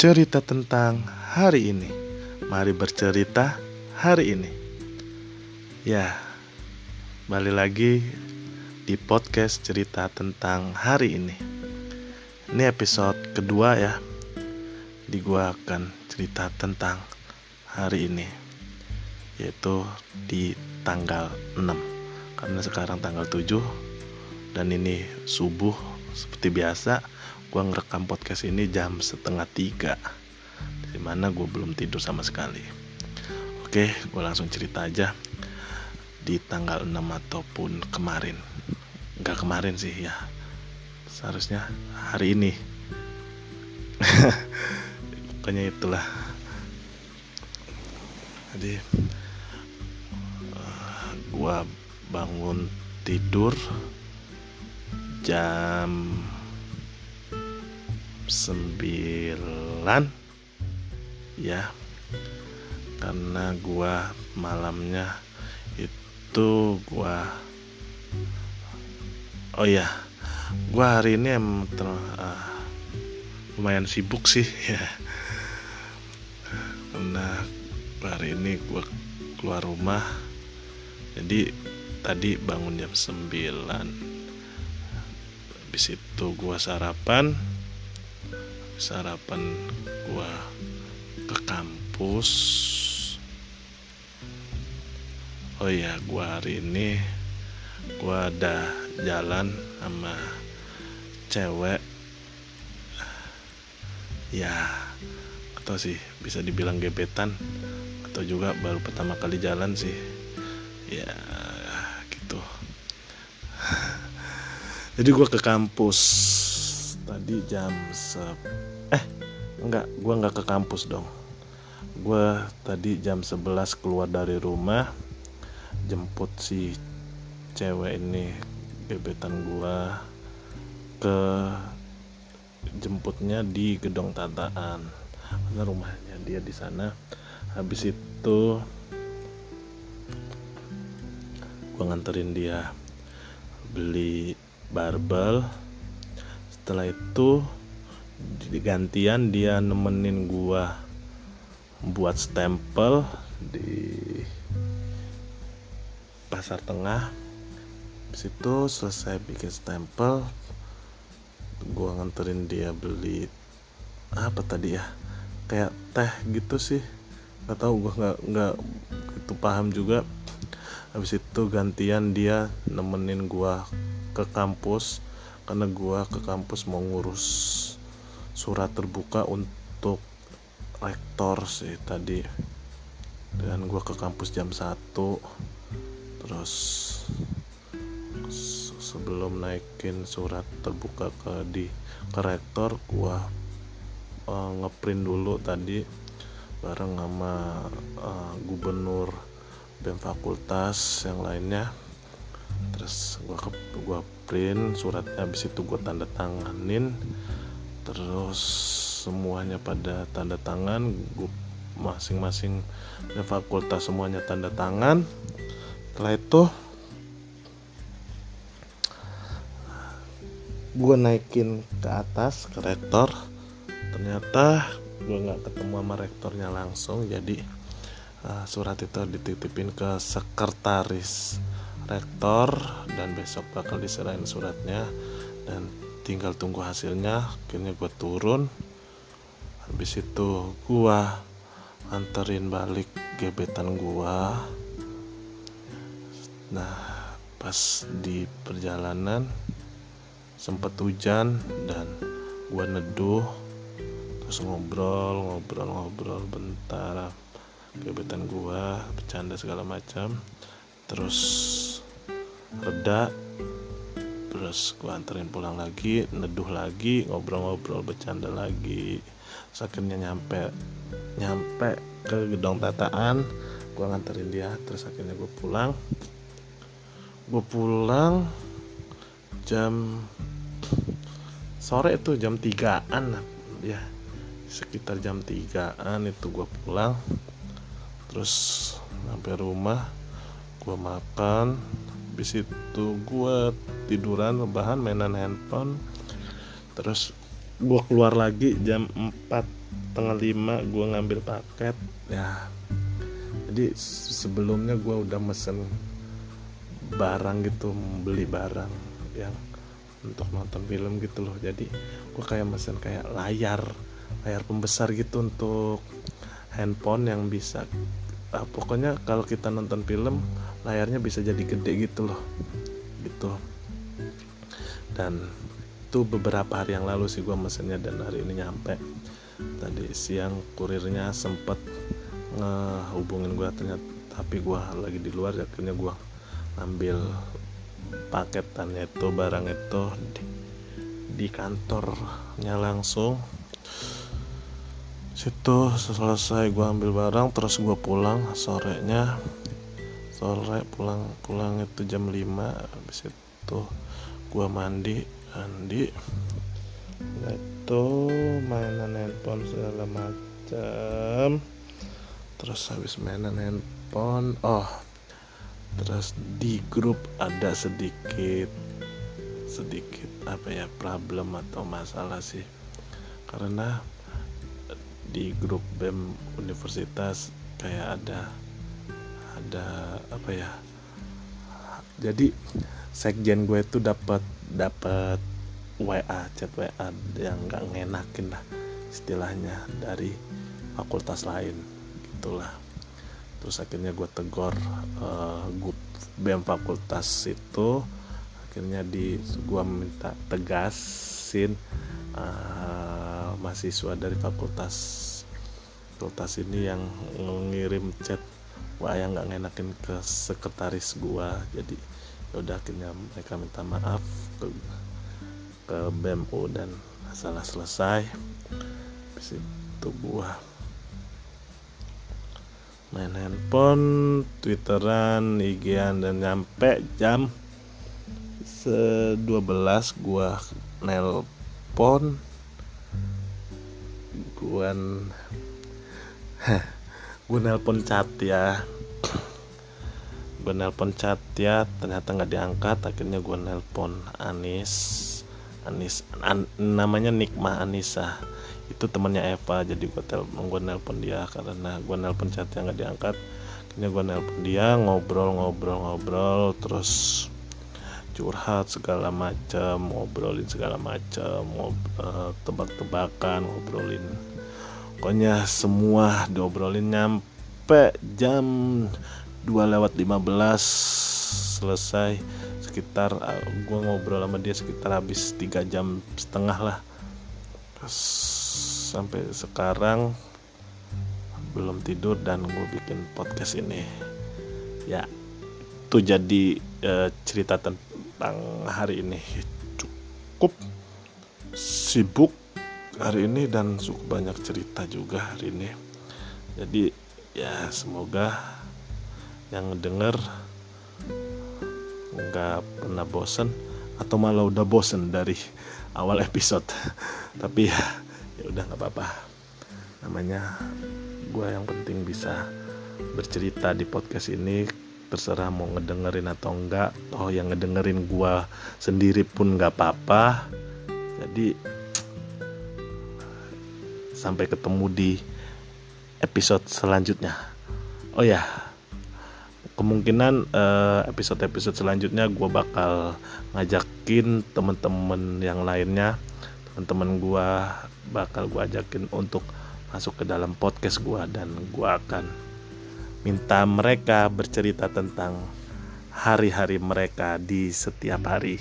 cerita tentang hari ini. Mari bercerita hari ini. Ya, balik lagi di podcast cerita tentang hari ini. Ini episode kedua ya. Di gua akan cerita tentang hari ini. Yaitu di tanggal 6. Karena sekarang tanggal 7 dan ini subuh seperti biasa gue ngerekam podcast ini jam setengah tiga di mana gue belum tidur sama sekali. Oke gue langsung cerita aja. Di tanggal 6 ataupun kemarin nggak kemarin sih ya. Seharusnya hari ini. Pokoknya itulah. Jadi uh, gue bangun tidur jam 9 ya. Karena gua malamnya itu gua oh ya gua hari ini emang ter, uh, lumayan sibuk sih ya. Karena hari ini gua keluar rumah. Jadi tadi bangun jam 9 habis itu gua sarapan sarapan gua ke kampus. Oh ya gua hari ini gua ada jalan sama cewek. Ya atau sih bisa dibilang gebetan. Atau juga baru pertama kali jalan sih. Ya jadi gue ke kampus tadi jam se eh enggak gue nggak ke kampus dong. Gue tadi jam 11 keluar dari rumah jemput si cewek ini gebetan gue ke jemputnya di gedung tataan. Karena rumahnya dia di sana. Habis itu gue nganterin dia beli barbel setelah itu digantian dia nemenin gua buat stempel di pasar tengah. Habis itu selesai bikin stempel gua nganterin dia beli apa tadi ya kayak teh gitu sih. Nggak tahu gua nggak nggak itu paham juga. Habis itu gantian dia nemenin gua ke kampus karena gua ke kampus mau ngurus surat terbuka untuk rektor sih tadi. Dan gua ke kampus jam 1 terus sebelum naikin surat terbuka ke di ke rektor gua uh, ngeprint dulu tadi bareng sama uh, gubernur BEM fakultas yang lainnya terus gua ke gua print suratnya habis itu gua tanda tanganin. Terus semuanya pada tanda tangan gua masing-masing fakultas semuanya tanda tangan. Setelah itu gue naikin ke atas ke rektor. Ternyata gue nggak ketemu sama rektornya langsung jadi uh, surat itu dititipin ke sekretaris rektor dan besok bakal diserahin suratnya dan tinggal tunggu hasilnya. Akhirnya gue turun. Habis itu gue anterin balik gebetan gue nah pas di perjalanan sempet hujan dan gue neduh terus ngobrol ngobrol ngobrol bentar gebetan gue bercanda segala macam. Terus reda terus gue anterin pulang lagi neduh lagi ngobrol-ngobrol bercanda lagi. Akhirnya nyampe nyampe ke gedung tataan gue nganterin dia terus akhirnya gue pulang. Gue pulang jam sore itu jam 3an ya sekitar jam 3an itu gue pulang. Terus sampai rumah gue makan habis itu gue tiduran bahan mainan handphone. Terus gue keluar lagi jam 4 tengah 5 gue ngambil paket. Ya jadi sebelumnya gue udah mesen barang gitu beli barang yang untuk nonton film gitu loh. Jadi gue kayak mesen kayak layar layar pembesar gitu untuk handphone yang bisa ah, pokoknya kalau kita nonton film layarnya bisa jadi gede gitu loh. Gitu. Dan itu beberapa hari yang lalu sih gue mesennya dan hari ini nyampe. Tadi siang kurirnya sempet ngehubungin gue ternyata tapi gue lagi di luar akhirnya gue ngambil paketannya itu barang itu di, di kantornya langsung situ selesai gue ambil barang terus gue pulang sorenya. Sore pulang pulang itu jam 5 habis itu gue mandi mandi. Itu mainan handphone segala macam terus habis mainan handphone oh terus di grup ada sedikit sedikit apa ya problem atau masalah sih. Karena di grup BEM universitas kayak ada ada apa ya? Jadi sekjen gue itu dapat dapat WA chat WA yang nggak ngenakin lah istilahnya dari fakultas lain gitulah. Terus akhirnya gue tegor uh, grup BEM fakultas itu akhirnya di gue minta tegasin uh, mahasiswa dari fakultas fakultas ini yang ngirim chat wah yang nggak ngenakin ke sekretaris gua. Jadi yaudah akhirnya mereka minta maaf ke, ke BMU dan masalah selesai itu gua. Main handphone, twitteran, IGan dan nyampe jam se 12 gua nelpon gua gue nelpon chat ya. Gue nelpon chat ya ternyata nggak diangkat akhirnya gue nelpon Anis. Anis an, namanya Nikmah Anissa. Itu temannya Eva jadi gue telepon gue nelpon dia karena gue nelpon chat yang nggak diangkat. Akhirnya gue nelpon dia ngobrol ngobrol ngobrol terus curhat segala macam ngobrolin segala macam eh, tebak-tebakan ngobrolin. Pokoknya semua diobrolin nyampe jam 2 lewat 15 selesai. Sekitar uh, gue ngobrol sama dia sekitar habis 3 jam setengah lah. Sampai sekarang belum tidur dan gue bikin podcast ini. Ya itu jadi uh, cerita tentang hari ini. Cukup sibuk hari ini dan cukup banyak cerita juga hari ini. Jadi ya semoga yang ngedenger nggak pernah bosen atau malah udah bosen dari awal episode. Tapi ya ya udah nggak apa-apa. Namanya gue yang penting bisa bercerita di podcast ini terserah mau ngedengerin atau enggak. Oh yang ngedengerin gue sendiri pun nggak apa-apa. Jadi sampai ketemu di episode selanjutnya. Oh ya kemungkinan uh, episode-episode selanjutnya gue bakal ngajakin temen-temen yang lainnya. Teman-teman gue bakal gue ajakin untuk masuk ke dalam podcast gue dan gue akan minta mereka bercerita tentang hari-hari mereka di setiap hari